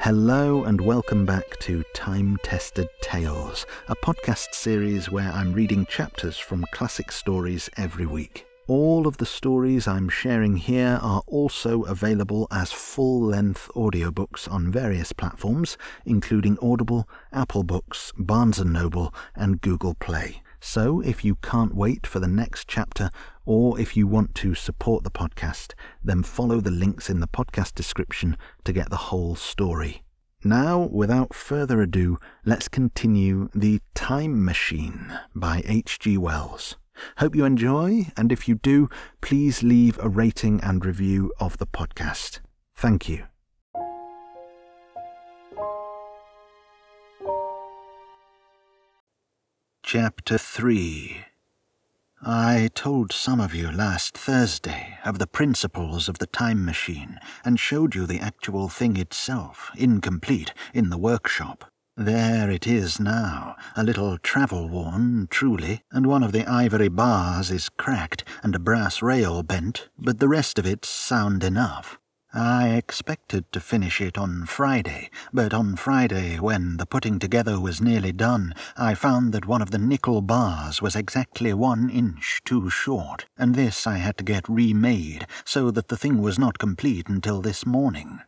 Hello and welcome back to Time Tested Tales, a podcast series where I'm reading chapters from classic stories every week. All of the stories I'm sharing here are also available as full length audiobooks on various platforms, including Audible, Apple Books, Barnes & Noble, and Google Play. So if you can't wait for the next chapter, or if you want to support the podcast, then follow the links in the podcast description to get the whole story. Now, without further ado, let's continue The Time Machine by H.G. Wells. Hope you enjoy, and if you do, please leave a rating and review of the podcast. Thank you. Chapter 3 I told some of you last Thursday of the principles of the time machine and showed you the actual thing itself, incomplete, in the workshop. There it is now, a little travel worn, truly, and one of the ivory bars is cracked and a brass rail bent, but the rest of it's sound enough. I expected to finish it on Friday, but on Friday, when the putting together was nearly done, I found that one of the nickel bars was exactly one inch too short, and this I had to get remade, so that the thing was not complete until this morning.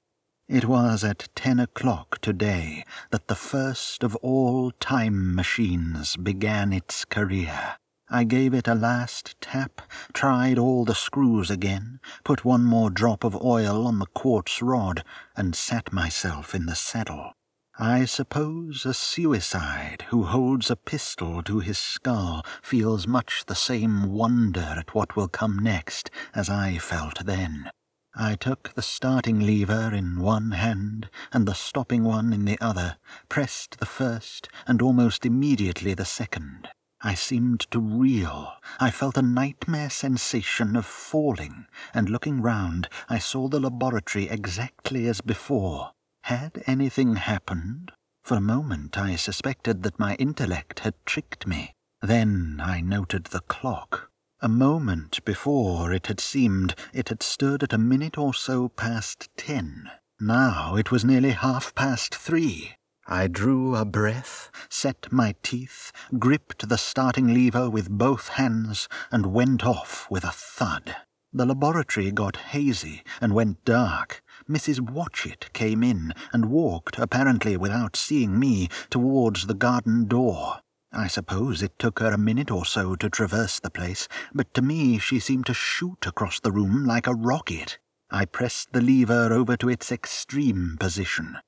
It was at ten o'clock today that the first of all time machines began its career. I gave it a last tap, tried all the screws again, put one more drop of oil on the quartz rod, and sat myself in the saddle. I suppose a suicide who holds a pistol to his skull feels much the same wonder at what will come next as I felt then. I took the starting lever in one hand and the stopping one in the other, pressed the first and almost immediately the second. I seemed to reel. I felt a nightmare sensation of falling, and looking round, I saw the laboratory exactly as before. Had anything happened? For a moment I suspected that my intellect had tricked me. Then I noted the clock. A moment before it had seemed it had stood at a minute or so past ten. Now it was nearly half past three. I drew a breath, set my teeth, gripped the starting lever with both hands, and went off with a thud. The laboratory got hazy and went dark. Mrs. Watchett came in and walked, apparently without seeing me, towards the garden door. I suppose it took her a minute or so to traverse the place, but to me she seemed to shoot across the room like a rocket. I pressed the lever over to its extreme position.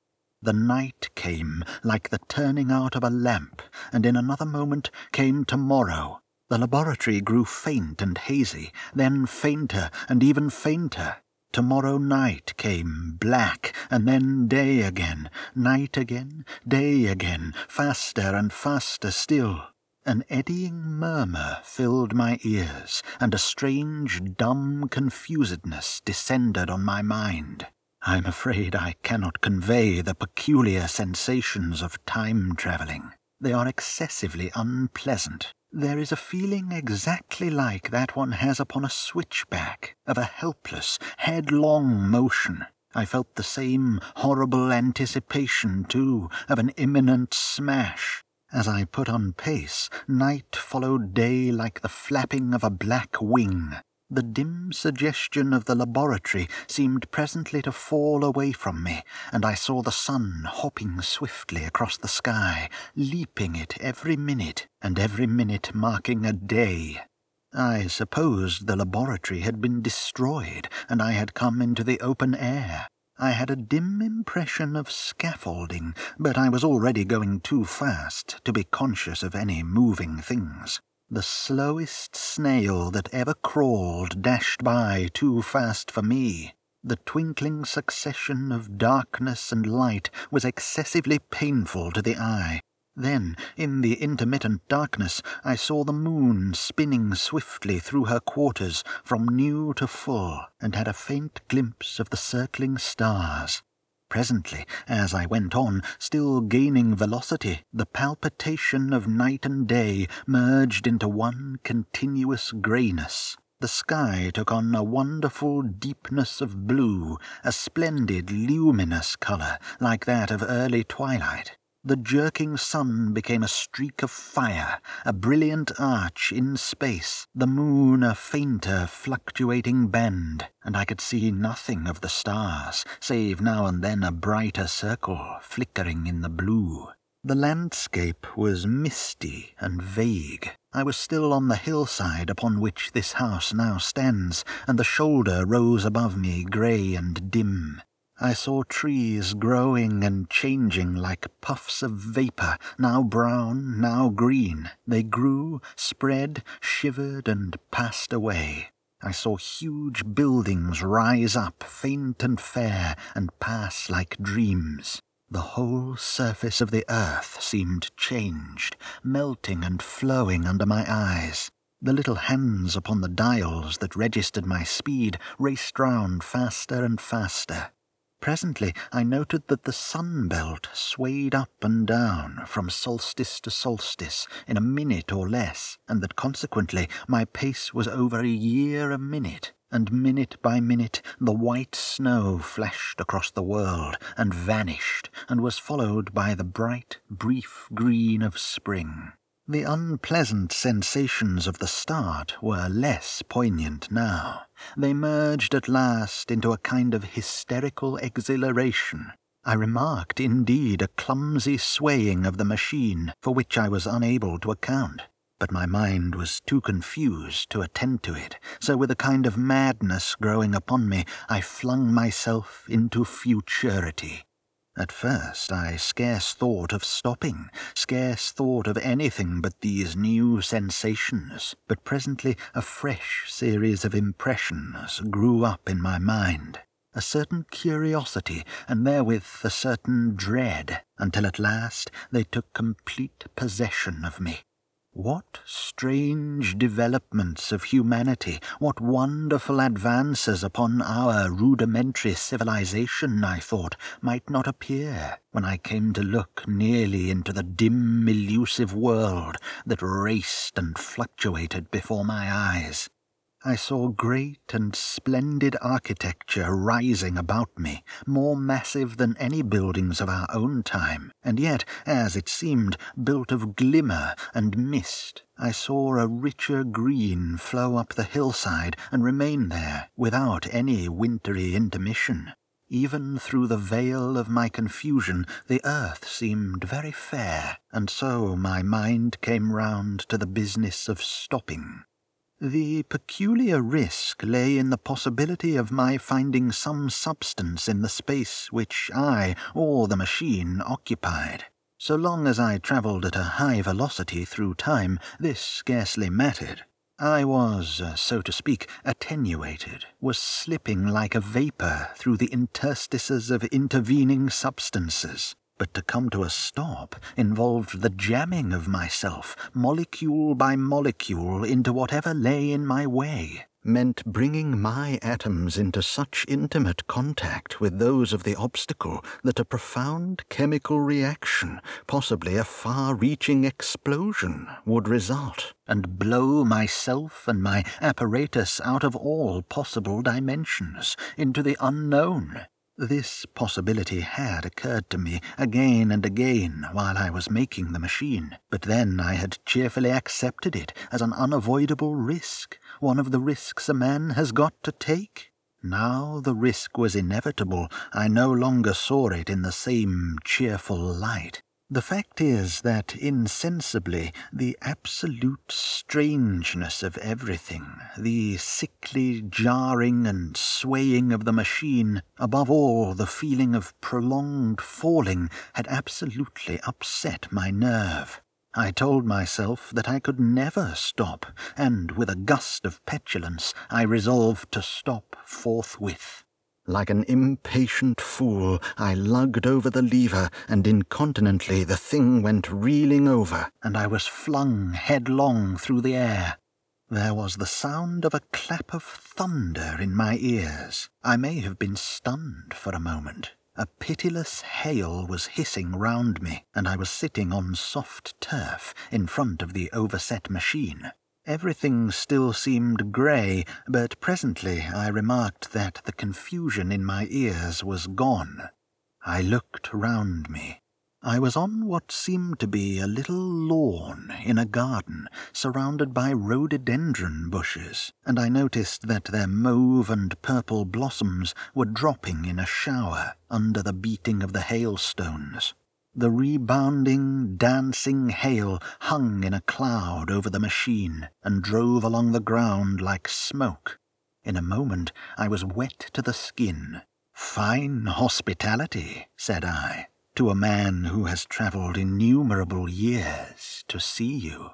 The night came like the turning out of a lamp, and in another moment came tomorrow. The laboratory grew faint and hazy, then fainter and even fainter. Tomorrow night came, black, and then day again, night again, day again, faster and faster still. An eddying murmur filled my ears, and a strange, dumb confusedness descended on my mind. I'm afraid I cannot convey the peculiar sensations of time travelling. They are excessively unpleasant. There is a feeling exactly like that one has upon a switchback, of a helpless, headlong motion. I felt the same horrible anticipation, too, of an imminent smash. As I put on pace, night followed day like the flapping of a black wing. The dim suggestion of the laboratory seemed presently to fall away from me, and I saw the sun hopping swiftly across the sky, leaping it every minute, and every minute marking a day. I supposed the laboratory had been destroyed, and I had come into the open air. I had a dim impression of scaffolding, but I was already going too fast to be conscious of any moving things. The slowest snail that ever crawled dashed by too fast for me. The twinkling succession of darkness and light was excessively painful to the eye. Then, in the intermittent darkness, I saw the moon spinning swiftly through her quarters from new to full, and had a faint glimpse of the circling stars. Presently, as I went on, still gaining velocity, the palpitation of night and day merged into one continuous greyness. The sky took on a wonderful deepness of blue, a splendid luminous colour like that of early twilight. The jerking sun became a streak of fire, a brilliant arch in space, the moon a fainter, fluctuating bend, and I could see nothing of the stars, save now and then a brighter circle flickering in the blue. The landscape was misty and vague. I was still on the hillside upon which this house now stands, and the shoulder rose above me grey and dim. I saw trees growing and changing like puffs of vapour, now brown, now green. They grew, spread, shivered, and passed away. I saw huge buildings rise up, faint and fair, and pass like dreams. The whole surface of the earth seemed changed, melting and flowing under my eyes. The little hands upon the dials that registered my speed raced round faster and faster. Presently I noted that the sun belt swayed up and down from solstice to solstice in a minute or less, and that consequently my pace was over a year a minute and minute by minute the white snow flashed across the world and vanished, and was followed by the bright, brief green of spring. The unpleasant sensations of the start were less poignant now. They merged at last into a kind of hysterical exhilaration. I remarked, indeed, a clumsy swaying of the machine for which I was unable to account but my mind was too confused to attend to it, so with a kind of madness growing upon me, I flung myself into futurity. At first I scarce thought of stopping, scarce thought of anything but these new sensations, but presently a fresh series of impressions grew up in my mind a certain curiosity, and therewith a certain dread, until at last they took complete possession of me. What strange developments of humanity, what wonderful advances upon our rudimentary civilization, I thought, might not appear when I came to look nearly into the dim, elusive world that raced and fluctuated before my eyes. I saw great and splendid architecture rising about me, more massive than any buildings of our own time, and yet, as it seemed, built of glimmer and mist. I saw a richer green flow up the hillside and remain there without any wintry intermission. Even through the veil of my confusion, the earth seemed very fair, and so my mind came round to the business of stopping. The peculiar risk lay in the possibility of my finding some substance in the space which I or the machine occupied. So long as I travelled at a high velocity through time, this scarcely mattered. I was, uh, so to speak, attenuated, was slipping like a vapour through the interstices of intervening substances but to come to a stop involved the jamming of myself, molecule by molecule, into whatever lay in my way, meant bringing my atoms into such intimate contact with those of the obstacle that a profound chemical reaction, possibly a far reaching explosion, would result, and blow myself and my apparatus out of all possible dimensions into the unknown this possibility had occurred to me again and again while I was making the machine, but then I had cheerfully accepted it as an unavoidable risk, one of the risks a man has got to take. Now the risk was inevitable. I no longer saw it in the same cheerful light. The fact is that insensibly the absolute strangeness of everything, the sickly jarring and swaying of the machine, above all the feeling of prolonged falling, had absolutely upset my nerve. I told myself that I could never stop, and with a gust of petulance I resolved to stop forthwith. Like an impatient fool, I lugged over the lever, and incontinently the thing went reeling over, and I was flung headlong through the air. There was the sound of a clap of thunder in my ears. I may have been stunned for a moment. A pitiless hail was hissing round me, and I was sitting on soft turf in front of the overset machine. Everything still seemed grey, but presently I remarked that the confusion in my ears was gone. I looked round me. I was on what seemed to be a little lawn in a garden surrounded by rhododendron bushes, and I noticed that their mauve and purple blossoms were dropping in a shower under the beating of the hailstones. The rebounding, dancing hail hung in a cloud over the machine and drove along the ground like smoke. In a moment I was wet to the skin. Fine hospitality, said I to a man who has travelled innumerable years to see you.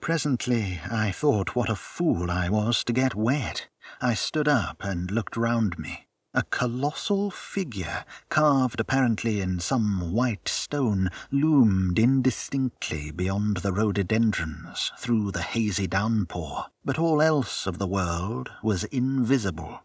Presently I thought what a fool I was to get wet. I stood up and looked round me. A colossal figure, carved apparently in some white stone, loomed indistinctly beyond the rhododendrons through the hazy downpour, but all else of the world was invisible.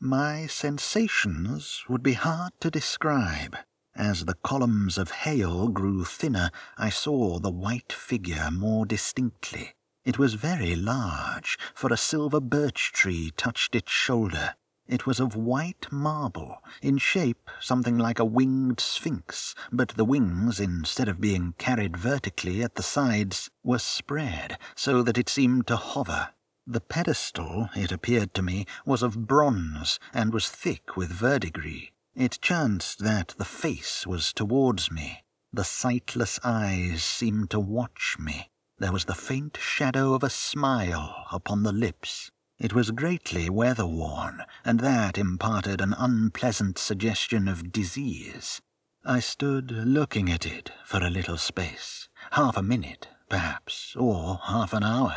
My sensations would be hard to describe. As the columns of hail grew thinner, I saw the white figure more distinctly. It was very large, for a silver birch tree touched its shoulder. It was of white marble, in shape something like a winged sphinx, but the wings, instead of being carried vertically at the sides, were spread so that it seemed to hover. The pedestal, it appeared to me, was of bronze and was thick with verdigris. It chanced that the face was towards me. The sightless eyes seemed to watch me. There was the faint shadow of a smile upon the lips. It was greatly weather-worn, and that imparted an unpleasant suggestion of disease. I stood looking at it for a little space, half a minute, perhaps, or half an hour.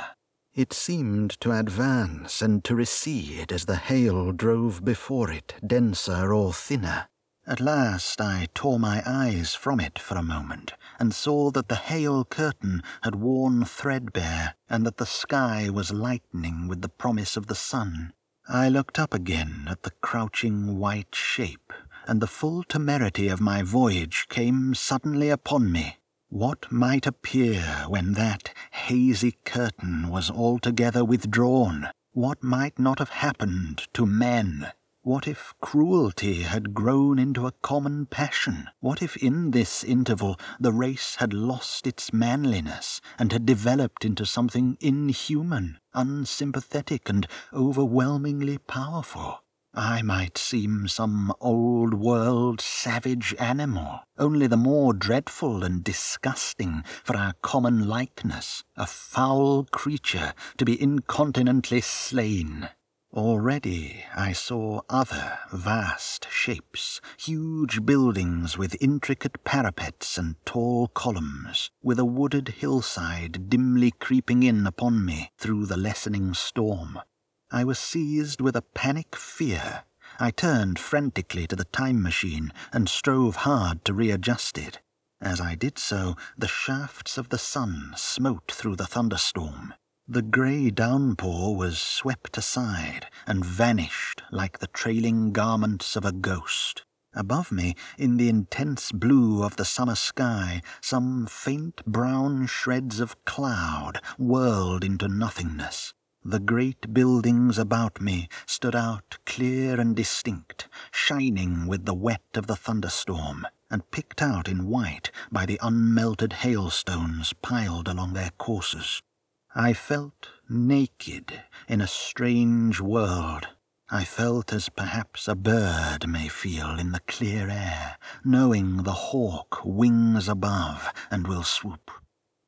It seemed to advance and to recede as the hail drove before it, denser or thinner. At last I tore my eyes from it for a moment, and saw that the hail curtain had worn threadbare, and that the sky was lightening with the promise of the sun. I looked up again at the crouching white shape, and the full temerity of my voyage came suddenly upon me. What might appear when that hazy curtain was altogether withdrawn? What might not have happened to men? What if cruelty had grown into a common passion? What if in this interval the race had lost its manliness and had developed into something inhuman, unsympathetic, and overwhelmingly powerful? I might seem some old world savage animal, only the more dreadful and disgusting for our common likeness, a foul creature to be incontinently slain. Already I saw other vast shapes, huge buildings with intricate parapets and tall columns, with a wooded hillside dimly creeping in upon me through the lessening storm. I was seized with a panic fear. I turned frantically to the time machine and strove hard to readjust it. As I did so, the shafts of the sun smote through the thunderstorm. The grey downpour was swept aside and vanished like the trailing garments of a ghost. Above me, in the intense blue of the summer sky, some faint brown shreds of cloud whirled into nothingness. The great buildings about me stood out clear and distinct, shining with the wet of the thunderstorm, and picked out in white by the unmelted hailstones piled along their courses. I felt naked in a strange world. I felt as perhaps a bird may feel in the clear air, knowing the hawk wings above and will swoop.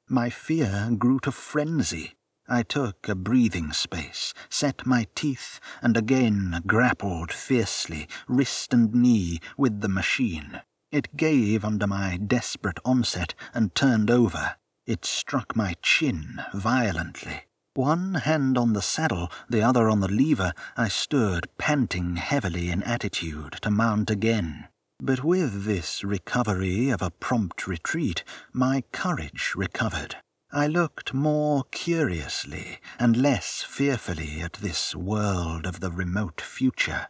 My fear grew to frenzy I took a breathing space, set my teeth, and again grappled fiercely, wrist and knee, with the machine. It gave under my desperate onset and turned over. It struck my chin violently. One hand on the saddle, the other on the lever, I stood panting heavily in attitude to mount again. But with this recovery of a prompt retreat, my courage recovered. I looked more curiously and less fearfully at this world of the remote future.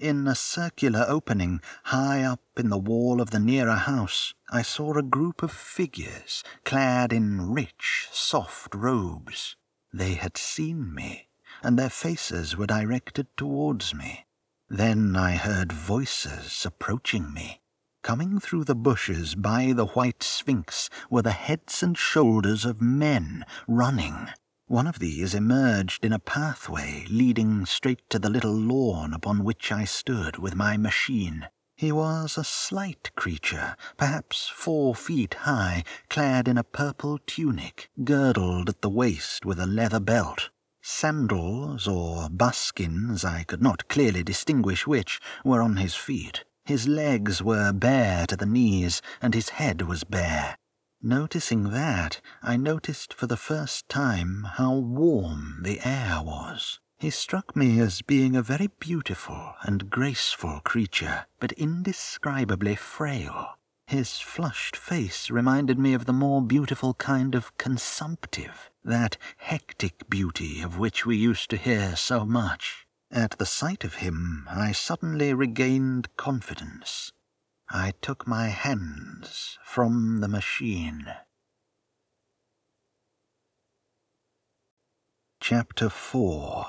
In a circular opening high up in the wall of the nearer house, I saw a group of figures clad in rich, soft robes. They had seen me, and their faces were directed towards me. Then I heard voices approaching me. Coming through the bushes by the white sphinx were the heads and shoulders of men running. One of these emerged in a pathway leading straight to the little lawn upon which I stood with my machine. He was a slight creature, perhaps four feet high, clad in a purple tunic, girdled at the waist with a leather belt. Sandals or buskins, I could not clearly distinguish which, were on his feet. His legs were bare to the knees, and his head was bare. Noticing that, I noticed for the first time how warm the air was. He struck me as being a very beautiful and graceful creature, but indescribably frail. His flushed face reminded me of the more beautiful kind of consumptive, that hectic beauty of which we used to hear so much. At the sight of him, I suddenly regained confidence. I took my hands from the machine. Chapter 4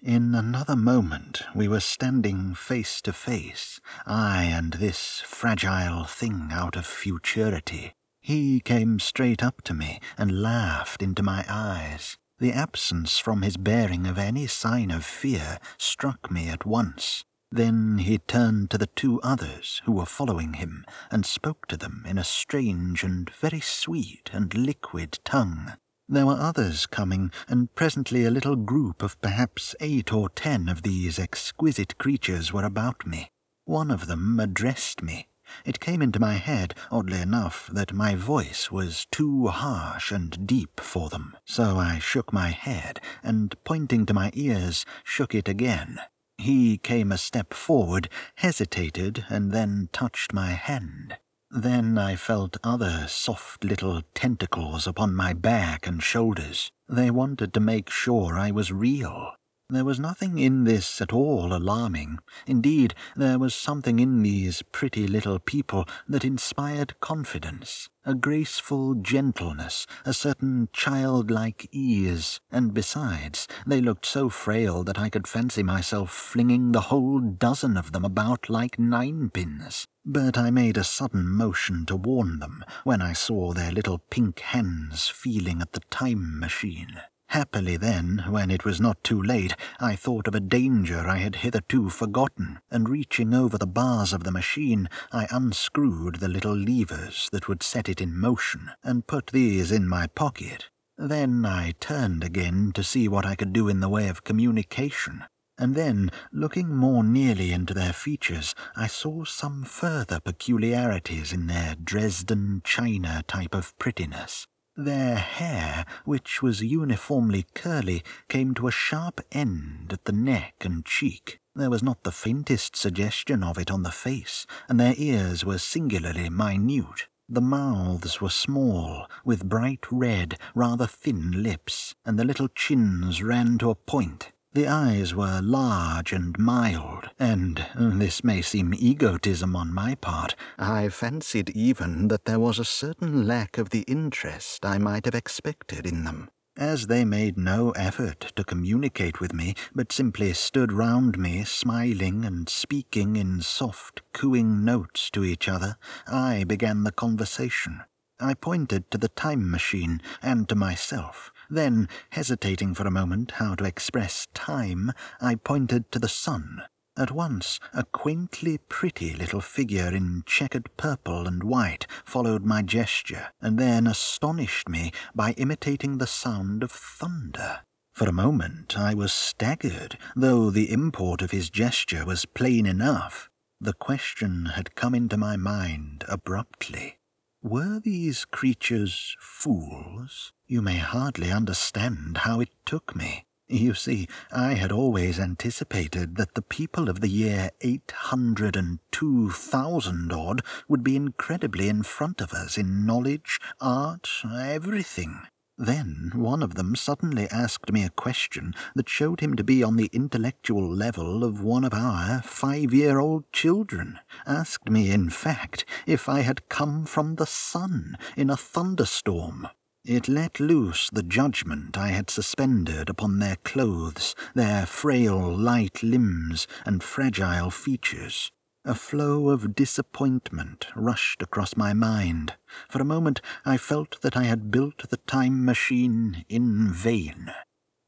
In another moment we were standing face to face, I and this fragile thing out of futurity. He came straight up to me and laughed into my eyes. The absence from his bearing of any sign of fear struck me at once. Then he turned to the two others who were following him and spoke to them in a strange and very sweet and liquid tongue. There were others coming, and presently a little group of perhaps eight or ten of these exquisite creatures were about me. One of them addressed me. It came into my head, oddly enough, that my voice was too harsh and deep for them, so I shook my head, and pointing to my ears, shook it again. He came a step forward, hesitated, and then touched my hand. Then I felt other soft little tentacles upon my back and shoulders. They wanted to make sure I was real. There was nothing in this at all alarming. Indeed, there was something in these pretty little people that inspired confidence, a graceful gentleness, a certain childlike ease, and besides, they looked so frail that I could fancy myself flinging the whole dozen of them about like ninepins. But I made a sudden motion to warn them when I saw their little pink hands feeling at the time machine. Happily then, when it was not too late, I thought of a danger I had hitherto forgotten, and reaching over the bars of the machine, I unscrewed the little levers that would set it in motion, and put these in my pocket. Then I turned again to see what I could do in the way of communication, and then, looking more nearly into their features, I saw some further peculiarities in their Dresden china type of prettiness. Their hair, which was uniformly curly, came to a sharp end at the neck and cheek. There was not the faintest suggestion of it on the face, and their ears were singularly minute. The mouths were small, with bright red, rather thin lips, and the little chins ran to a point. The eyes were large and mild, and this may seem egotism on my part. I fancied even that there was a certain lack of the interest I might have expected in them. As they made no effort to communicate with me, but simply stood round me, smiling and speaking in soft, cooing notes to each other, I began the conversation. I pointed to the time machine and to myself. Then, hesitating for a moment how to express time, I pointed to the sun. At once, a quaintly pretty little figure in checkered purple and white followed my gesture, and then astonished me by imitating the sound of thunder. For a moment I was staggered, though the import of his gesture was plain enough. The question had come into my mind abruptly. Were these creatures fools? You may hardly understand how it took me. You see, I had always anticipated that the people of the year eight hundred and two thousand odd would be incredibly in front of us in knowledge, art, everything. Then one of them suddenly asked me a question that showed him to be on the intellectual level of one of our five year old children. Asked me, in fact, if I had come from the sun in a thunderstorm. It let loose the judgment I had suspended upon their clothes, their frail, light limbs, and fragile features. A flow of disappointment rushed across my mind. For a moment I felt that I had built the time machine in vain.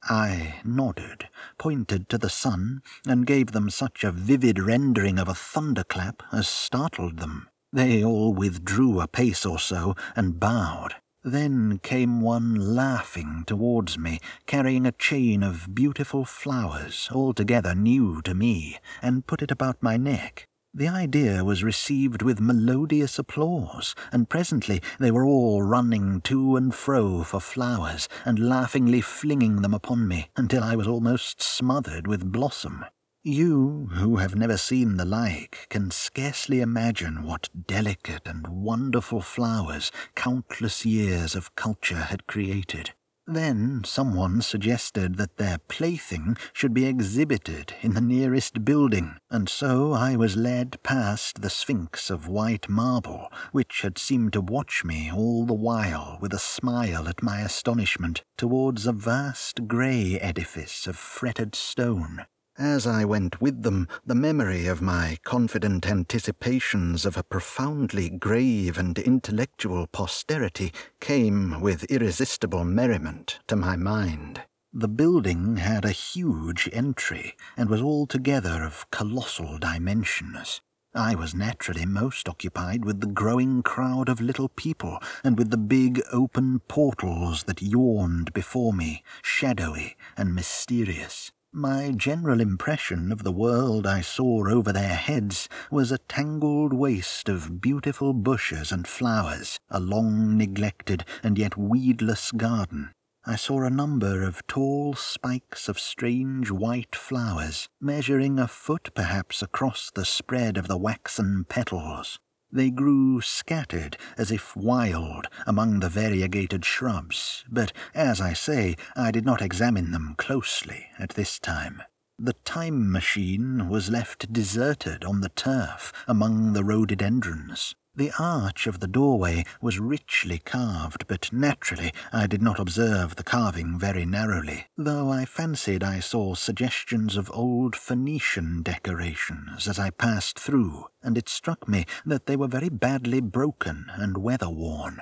I nodded, pointed to the sun, and gave them such a vivid rendering of a thunderclap as startled them. They all withdrew a pace or so and bowed. Then came one laughing towards me, carrying a chain of beautiful flowers, altogether new to me, and put it about my neck. The idea was received with melodious applause, and presently they were all running to and fro for flowers, and laughingly flinging them upon me, until I was almost smothered with blossom. You, who have never seen the like, can scarcely imagine what delicate and wonderful flowers countless years of culture had created. Then someone suggested that their plaything should be exhibited in the nearest building, and so I was led past the Sphinx of white marble, which had seemed to watch me all the while with a smile at my astonishment, towards a vast grey edifice of fretted stone, as I went with them, the memory of my confident anticipations of a profoundly grave and intellectual posterity came with irresistible merriment to my mind. The building had a huge entry and was altogether of colossal dimensions. I was naturally most occupied with the growing crowd of little people and with the big open portals that yawned before me, shadowy and mysterious. My general impression of the world I saw over their heads was a tangled waste of beautiful bushes and flowers, a long neglected and yet weedless garden. I saw a number of tall spikes of strange white flowers, measuring a foot perhaps across the spread of the waxen petals. They grew scattered, as if wild, among the variegated shrubs, but, as I say, I did not examine them closely at this time. The time machine was left deserted on the turf among the rhododendrons. The arch of the doorway was richly carved, but naturally I did not observe the carving very narrowly, though I fancied I saw suggestions of old Phoenician decorations as I passed through, and it struck me that they were very badly broken and weather-worn.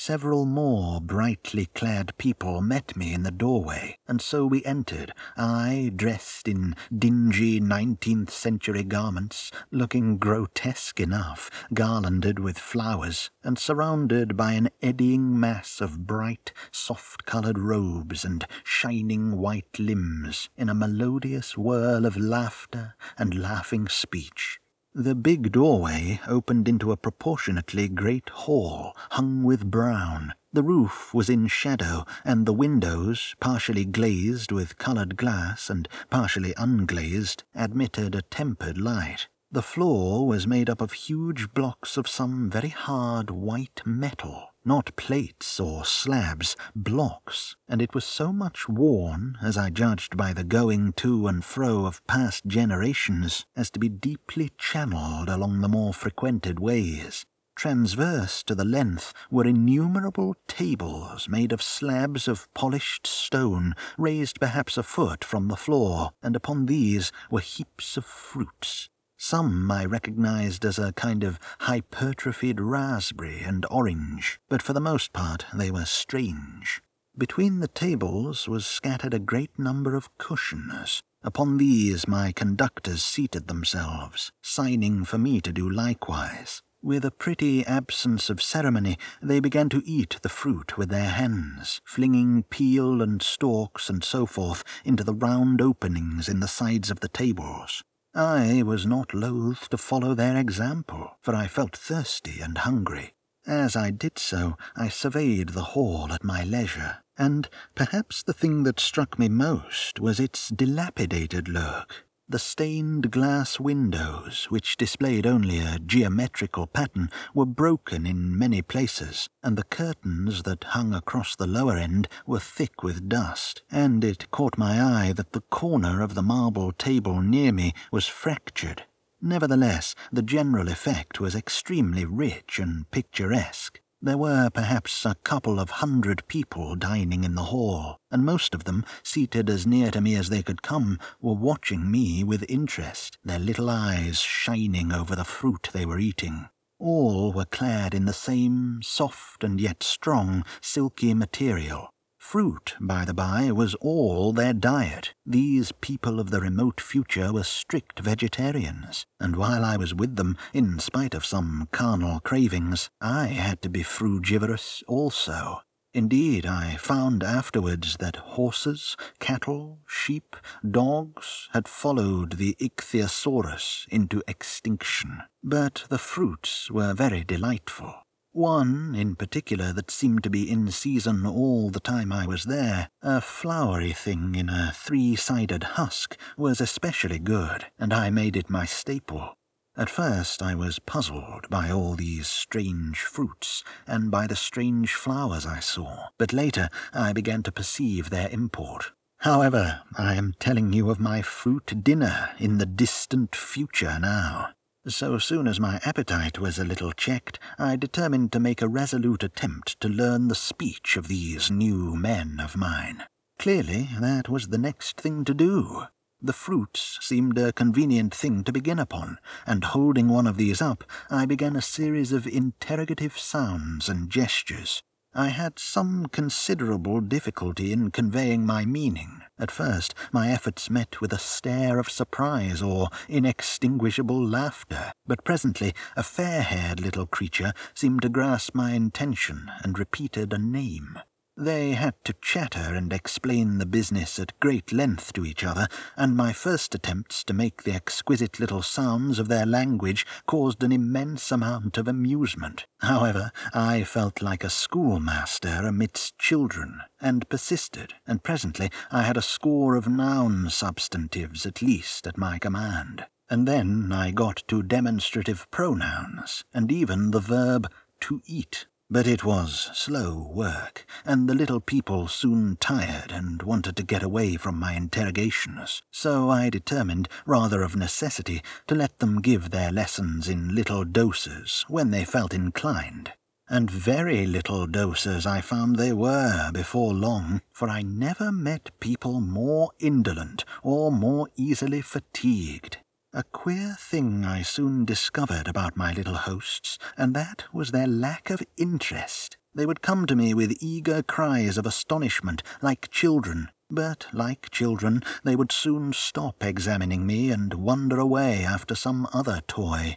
Several more brightly clad people met me in the doorway, and so we entered, I dressed in dingy nineteenth century garments, looking grotesque enough, garlanded with flowers, and surrounded by an eddying mass of bright, soft coloured robes and shining white limbs, in a melodious whirl of laughter and laughing speech. The big doorway opened into a proportionately great hall hung with brown. The roof was in shadow, and the windows, partially glazed with coloured glass and partially unglazed, admitted a tempered light. The floor was made up of huge blocks of some very hard white metal not plates or slabs, blocks, and it was so much worn, as I judged by the going to and fro of past generations, as to be deeply channeled along the more frequented ways. Transverse to the length were innumerable tables made of slabs of polished stone, raised perhaps a foot from the floor, and upon these were heaps of fruits. Some I recognized as a kind of hypertrophied raspberry and orange, but for the most part they were strange. Between the tables was scattered a great number of cushions. Upon these my conductors seated themselves, signing for me to do likewise. With a pretty absence of ceremony, they began to eat the fruit with their hands, flinging peel and stalks and so forth into the round openings in the sides of the tables. I was not loath to follow their example, for I felt thirsty and hungry. As I did so, I surveyed the hall at my leisure, and perhaps the thing that struck me most was its dilapidated look. The stained glass windows, which displayed only a geometrical pattern, were broken in many places, and the curtains that hung across the lower end were thick with dust, and it caught my eye that the corner of the marble table near me was fractured. Nevertheless, the general effect was extremely rich and picturesque. There were perhaps a couple of hundred people dining in the hall, and most of them, seated as near to me as they could come, were watching me with interest, their little eyes shining over the fruit they were eating. All were clad in the same soft and yet strong, silky material, Fruit, by the by, was all their diet. These people of the remote future were strict vegetarians, and while I was with them, in spite of some carnal cravings, I had to be frugivorous also. Indeed, I found afterwards that horses, cattle, sheep, dogs had followed the ichthyosaurus into extinction. But the fruits were very delightful. One, in particular, that seemed to be in season all the time I was there, a flowery thing in a three sided husk, was especially good, and I made it my staple. At first I was puzzled by all these strange fruits, and by the strange flowers I saw, but later I began to perceive their import. However, I am telling you of my fruit dinner in the distant future now. So soon as my appetite was a little checked, I determined to make a resolute attempt to learn the speech of these new men of mine. Clearly, that was the next thing to do. The fruits seemed a convenient thing to begin upon, and holding one of these up, I began a series of interrogative sounds and gestures. I had some considerable difficulty in conveying my meaning. At first, my efforts met with a stare of surprise or inextinguishable laughter, but presently a fair-haired little creature seemed to grasp my intention and repeated a name. They had to chatter and explain the business at great length to each other, and my first attempts to make the exquisite little sounds of their language caused an immense amount of amusement. However, I felt like a schoolmaster amidst children, and persisted, and presently I had a score of noun substantives at least at my command. And then I got to demonstrative pronouns, and even the verb to eat. But it was slow work, and the little people soon tired and wanted to get away from my interrogations, so I determined, rather of necessity, to let them give their lessons in little doses when they felt inclined. And very little doses I found they were before long, for I never met people more indolent or more easily fatigued. A queer thing I soon discovered about my little hosts, and that was their lack of interest. They would come to me with eager cries of astonishment, like children, but like children, they would soon stop examining me and wander away after some other toy.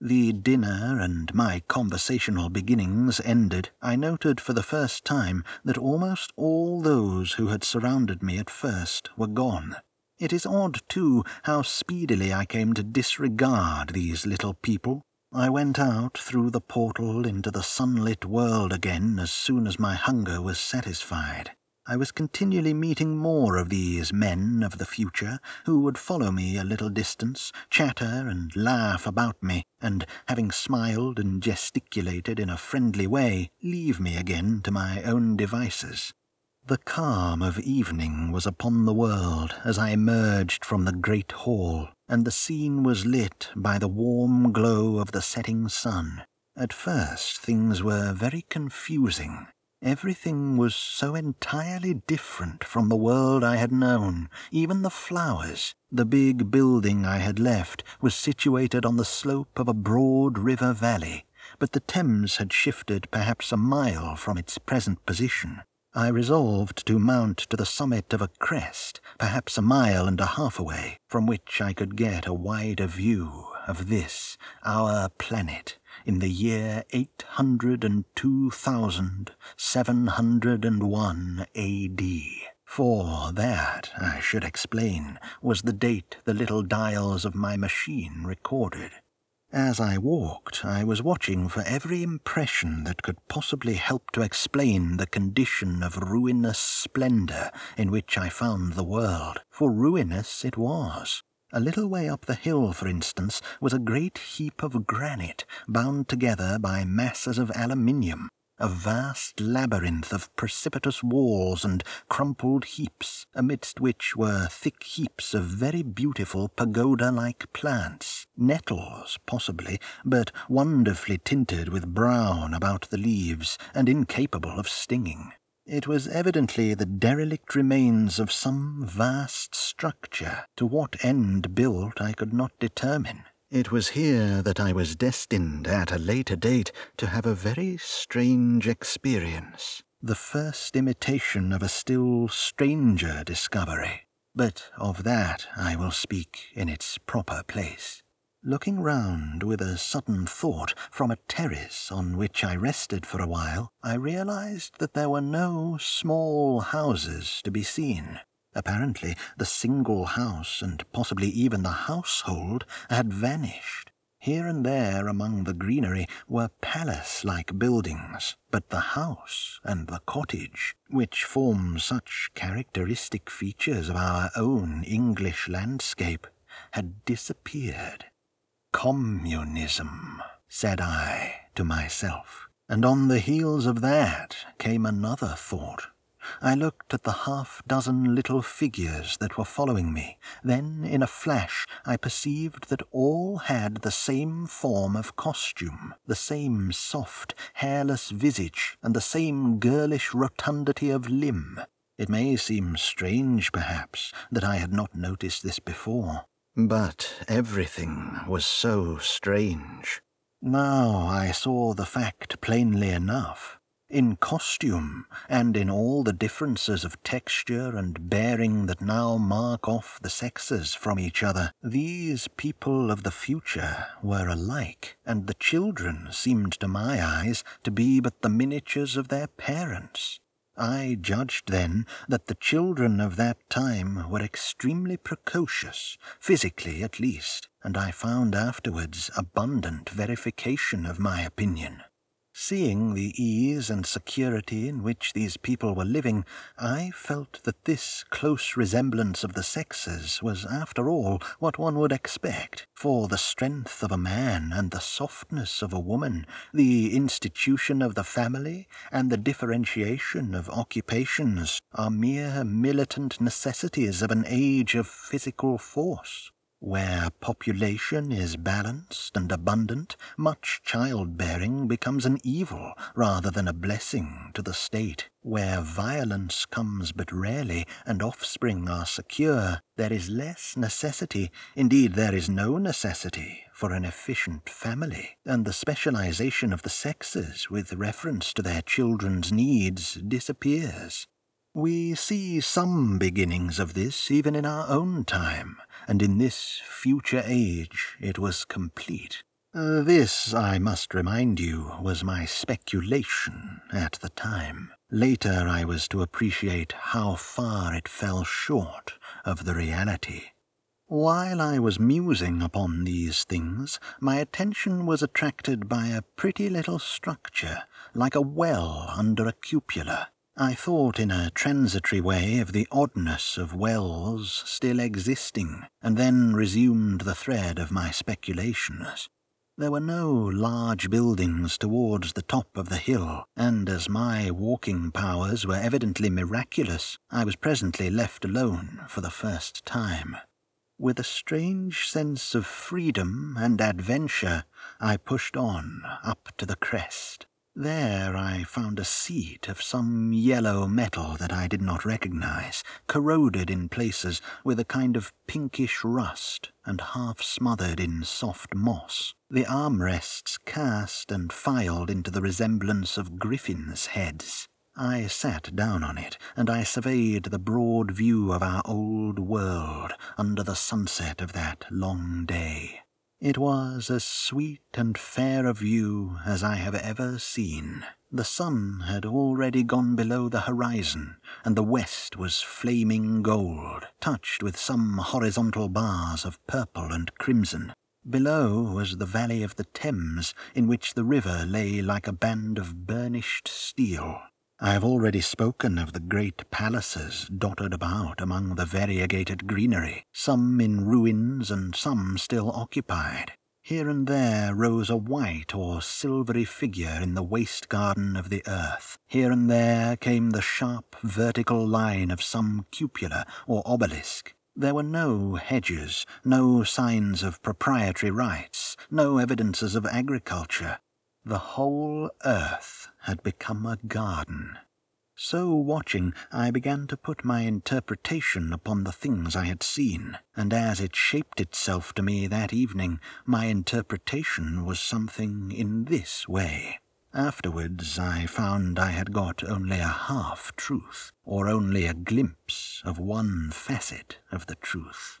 The dinner and my conversational beginnings ended, I noted for the first time that almost all those who had surrounded me at first were gone. It is odd, too, how speedily I came to disregard these little people. I went out through the portal into the sunlit world again as soon as my hunger was satisfied. I was continually meeting more of these men of the future, who would follow me a little distance, chatter and laugh about me, and, having smiled and gesticulated in a friendly way, leave me again to my own devices. The calm of evening was upon the world as I emerged from the great hall, and the scene was lit by the warm glow of the setting sun. At first things were very confusing. Everything was so entirely different from the world I had known, even the flowers. The big building I had left was situated on the slope of a broad river valley, but the Thames had shifted perhaps a mile from its present position. I resolved to mount to the summit of a crest, perhaps a mile and a half away, from which I could get a wider view of this, our planet, in the year eight hundred and two thousand seven hundred and one A.D. For that, I should explain, was the date the little dials of my machine recorded. As I walked, I was watching for every impression that could possibly help to explain the condition of ruinous splendour in which I found the world, for ruinous it was. A little way up the hill, for instance, was a great heap of granite, bound together by masses of aluminium. A vast labyrinth of precipitous walls and crumpled heaps, amidst which were thick heaps of very beautiful pagoda-like plants, nettles possibly, but wonderfully tinted with brown about the leaves and incapable of stinging. It was evidently the derelict remains of some vast structure, to what end built I could not determine. It was here that I was destined at a later date to have a very strange experience, the first imitation of a still stranger discovery. But of that I will speak in its proper place. Looking round with a sudden thought from a terrace on which I rested for a while, I realized that there were no small houses to be seen. Apparently, the single house, and possibly even the household, had vanished. Here and there among the greenery were palace like buildings, but the house and the cottage, which form such characteristic features of our own English landscape, had disappeared. Communism, said I to myself, and on the heels of that came another thought. I looked at the half dozen little figures that were following me. Then, in a flash, I perceived that all had the same form of costume, the same soft, hairless visage, and the same girlish rotundity of limb. It may seem strange, perhaps, that I had not noticed this before. But everything was so strange. Now I saw the fact plainly enough in costume, and in all the differences of texture and bearing that now mark off the sexes from each other, these people of the future were alike, and the children seemed to my eyes to be but the miniatures of their parents. I judged then that the children of that time were extremely precocious, physically at least, and I found afterwards abundant verification of my opinion. Seeing the ease and security in which these people were living, I felt that this close resemblance of the sexes was, after all, what one would expect, for the strength of a man and the softness of a woman, the institution of the family, and the differentiation of occupations are mere militant necessities of an age of physical force. Where population is balanced and abundant, much childbearing becomes an evil rather than a blessing to the state. Where violence comes but rarely and offspring are secure, there is less necessity, indeed there is no necessity, for an efficient family, and the specialization of the sexes with reference to their children's needs disappears. We see some beginnings of this even in our own time, and in this future age it was complete. Uh, this, I must remind you, was my speculation at the time. Later I was to appreciate how far it fell short of the reality. While I was musing upon these things, my attention was attracted by a pretty little structure, like a well under a cupola, I thought in a transitory way of the oddness of wells still existing, and then resumed the thread of my speculations. There were no large buildings towards the top of the hill, and as my walking powers were evidently miraculous, I was presently left alone for the first time. With a strange sense of freedom and adventure, I pushed on up to the crest. There I found a seat of some yellow metal that I did not recognize, corroded in places with a kind of pinkish rust and half smothered in soft moss. The armrests cast and filed into the resemblance of griffins' heads. I sat down on it, and I surveyed the broad view of our old world under the sunset of that long day. It was as sweet and fair a view as I have ever seen. The sun had already gone below the horizon, and the west was flaming gold, touched with some horizontal bars of purple and crimson. Below was the valley of the Thames, in which the river lay like a band of burnished steel. I have already spoken of the great palaces dotted about among the variegated greenery, some in ruins and some still occupied. Here and there rose a white or silvery figure in the waste garden of the earth. Here and there came the sharp vertical line of some cupola or obelisk. There were no hedges, no signs of proprietary rights, no evidences of agriculture. The whole earth had become a garden. So watching, I began to put my interpretation upon the things I had seen, and as it shaped itself to me that evening, my interpretation was something in this way. Afterwards, I found I had got only a half truth, or only a glimpse of one facet of the truth.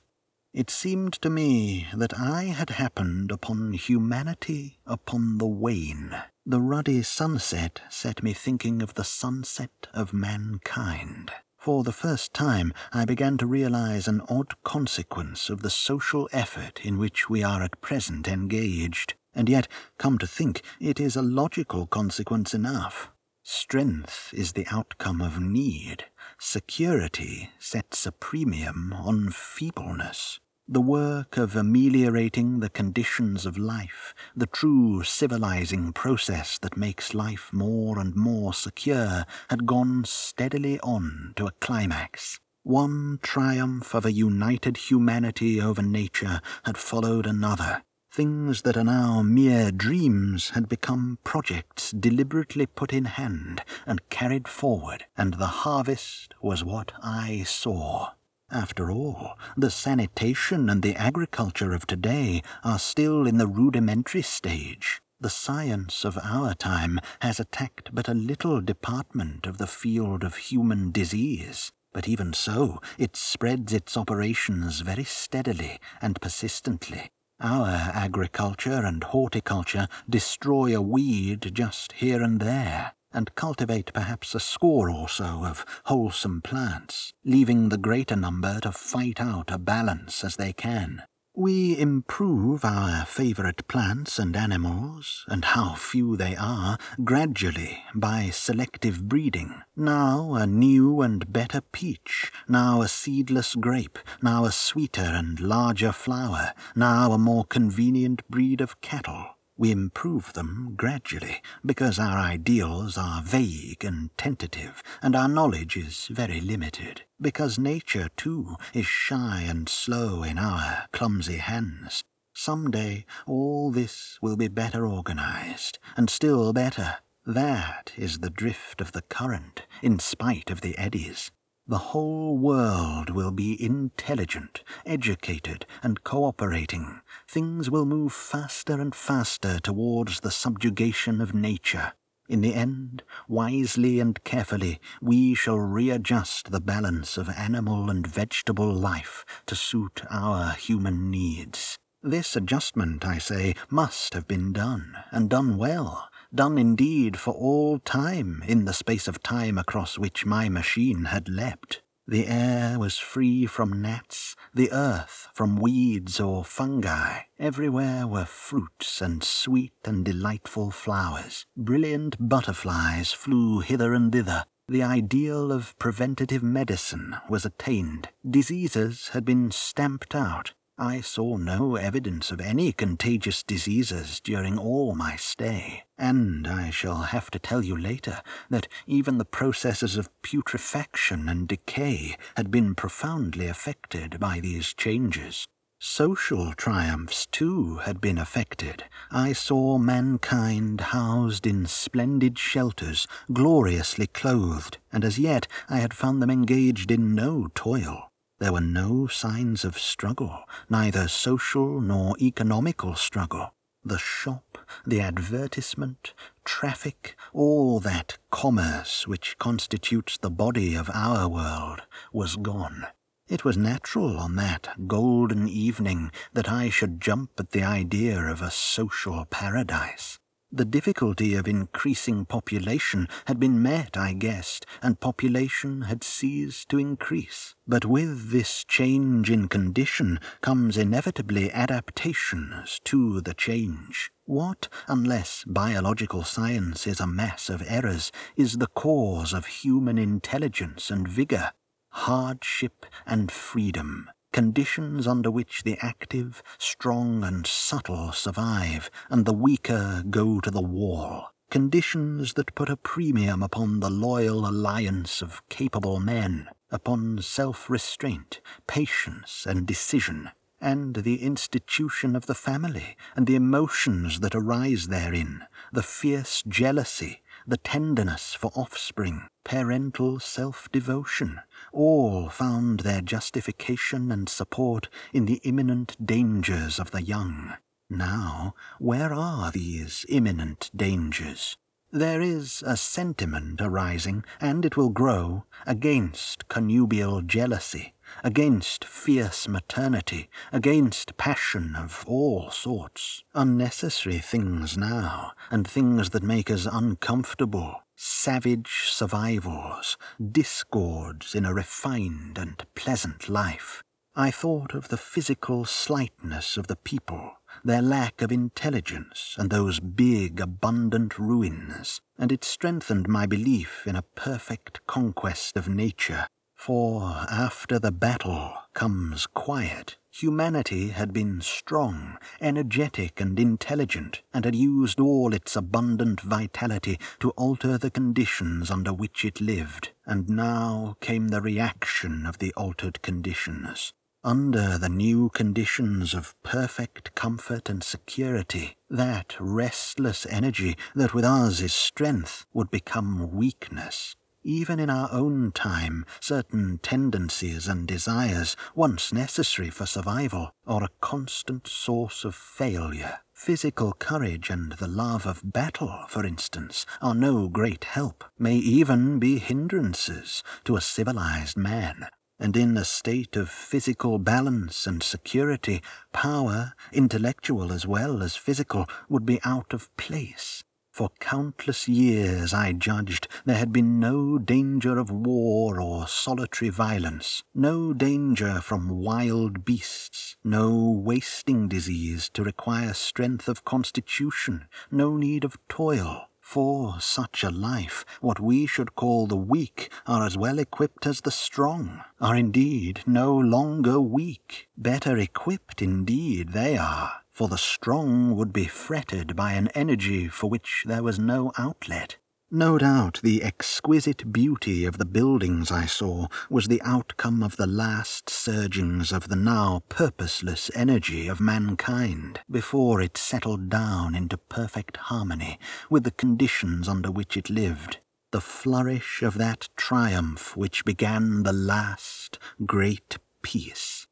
It seemed to me that I had happened upon humanity upon the wane. The ruddy sunset set me thinking of the sunset of mankind. For the first time, I began to realize an odd consequence of the social effort in which we are at present engaged. And yet, come to think, it is a logical consequence enough. Strength is the outcome of need. Security sets a premium on feebleness. The work of ameliorating the conditions of life, the true civilizing process that makes life more and more secure, had gone steadily on to a climax. One triumph of a united humanity over nature had followed another. Things that are now mere dreams had become projects deliberately put in hand and carried forward, and the harvest was what I saw. After all, the sanitation and the agriculture of today are still in the rudimentary stage. The science of our time has attacked but a little department of the field of human disease. But even so, it spreads its operations very steadily and persistently. Our agriculture and horticulture destroy a weed just here and there and cultivate perhaps a score or so of wholesome plants, leaving the greater number to fight out a balance as they can. We improve our favourite plants and animals, and how few they are, gradually by selective breeding. Now a new and better peach, now a seedless grape, now a sweeter and larger flower, now a more convenient breed of cattle. We improve them gradually, because our ideals are vague and tentative, and our knowledge is very limited, because nature, too, is shy and slow in our clumsy hands. Some day all this will be better organized, and still better. That is the drift of the current, in spite of the eddies. The whole world will be intelligent, educated, and cooperating. Things will move faster and faster towards the subjugation of nature. In the end, wisely and carefully, we shall readjust the balance of animal and vegetable life to suit our human needs. This adjustment, I say, must have been done, and done well done indeed for all time in the space of time across which my machine had leapt. The air was free from gnats, the earth from weeds or fungi. Everywhere were fruits and sweet and delightful flowers. Brilliant butterflies flew hither and thither. The ideal of preventative medicine was attained. Diseases had been stamped out. I saw no evidence of any contagious diseases during all my stay, and I shall have to tell you later that even the processes of putrefaction and decay had been profoundly affected by these changes. Social triumphs, too, had been affected. I saw mankind housed in splendid shelters, gloriously clothed, and as yet I had found them engaged in no toil. There were no signs of struggle, neither social nor economical struggle. The shop, the advertisement, traffic, all that commerce which constitutes the body of our world, was gone. It was natural on that golden evening that I should jump at the idea of a social paradise. The difficulty of increasing population had been met, I guessed, and population had ceased to increase. But with this change in condition comes inevitably adaptations to the change. What, unless biological science is a mass of errors, is the cause of human intelligence and vigour? Hardship and freedom. Conditions under which the active, strong, and subtle survive, and the weaker go to the wall, conditions that put a premium upon the loyal alliance of capable men, upon self restraint, patience, and decision, and the institution of the family, and the emotions that arise therein, the fierce jealousy, the tenderness for offspring, parental self devotion, all found their justification and support in the imminent dangers of the young. Now, where are these imminent dangers? There is a sentiment arising, and it will grow, against connubial jealousy, against fierce maternity, against passion of all sorts. Unnecessary things now, and things that make us uncomfortable. Savage survivals, discords in a refined and pleasant life. I thought of the physical slightness of the people, their lack of intelligence, and those big, abundant ruins, and it strengthened my belief in a perfect conquest of nature for after the battle comes quiet. Humanity had been strong, energetic, and intelligent, and had used all its abundant vitality to alter the conditions under which it lived. And now came the reaction of the altered conditions. Under the new conditions of perfect comfort and security, that restless energy that with us is strength would become weakness. Even in our own time, certain tendencies and desires, once necessary for survival, are a constant source of failure. Physical courage and the love of battle, for instance, are no great help, may even be hindrances to a civilized man. And in a state of physical balance and security, power, intellectual as well as physical, would be out of place. For countless years, I judged, there had been no danger of war or solitary violence, no danger from wild beasts, no wasting disease to require strength of constitution, no need of toil. For such a life, what we should call the weak are as well equipped as the strong, are indeed no longer weak, better equipped indeed they are for the strong would be fretted by an energy for which there was no outlet. No doubt the exquisite beauty of the buildings I saw was the outcome of the last surgings of the now purposeless energy of mankind before it settled down into perfect harmony with the conditions under which it lived. The flourish of that triumph which began the last great peace.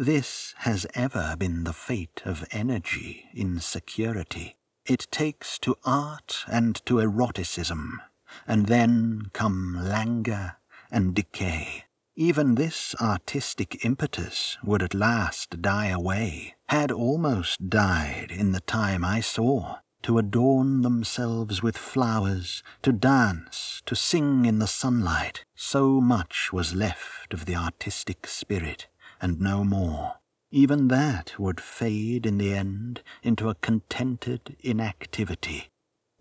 This has ever been the fate of energy in security. It takes to art and to eroticism, and then come languor and decay. Even this artistic impetus would at last die away, had almost died in the time I saw, to adorn themselves with flowers, to dance, to sing in the sunlight. So much was left of the artistic spirit and no more. Even that would fade in the end into a contented inactivity.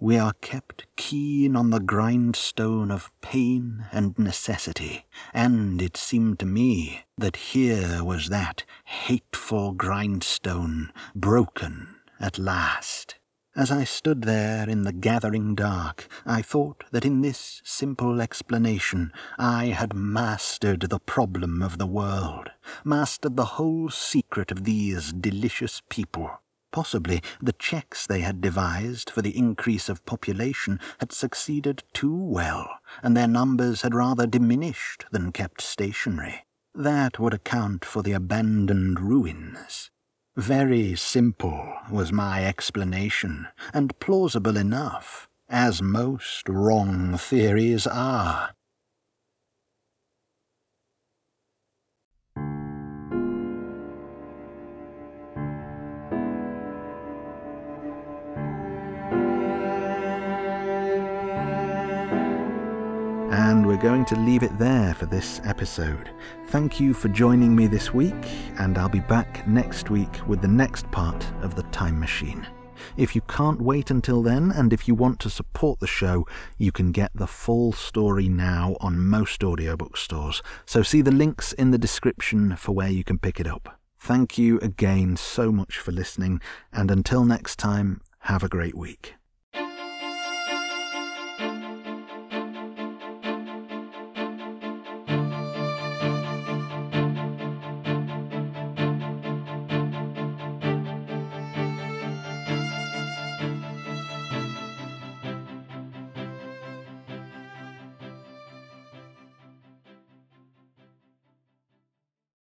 We are kept keen on the grindstone of pain and necessity, and it seemed to me that here was that hateful grindstone broken at last. As I stood there in the gathering dark, I thought that in this simple explanation I had mastered the problem of the world, mastered the whole secret of these delicious people. Possibly the checks they had devised for the increase of population had succeeded too well, and their numbers had rather diminished than kept stationary. That would account for the abandoned ruins. Very simple was my explanation, and plausible enough, as most wrong theories are. Going to leave it there for this episode. Thank you for joining me this week, and I'll be back next week with the next part of The Time Machine. If you can't wait until then, and if you want to support the show, you can get the full story now on most audiobook stores. So see the links in the description for where you can pick it up. Thank you again so much for listening, and until next time, have a great week.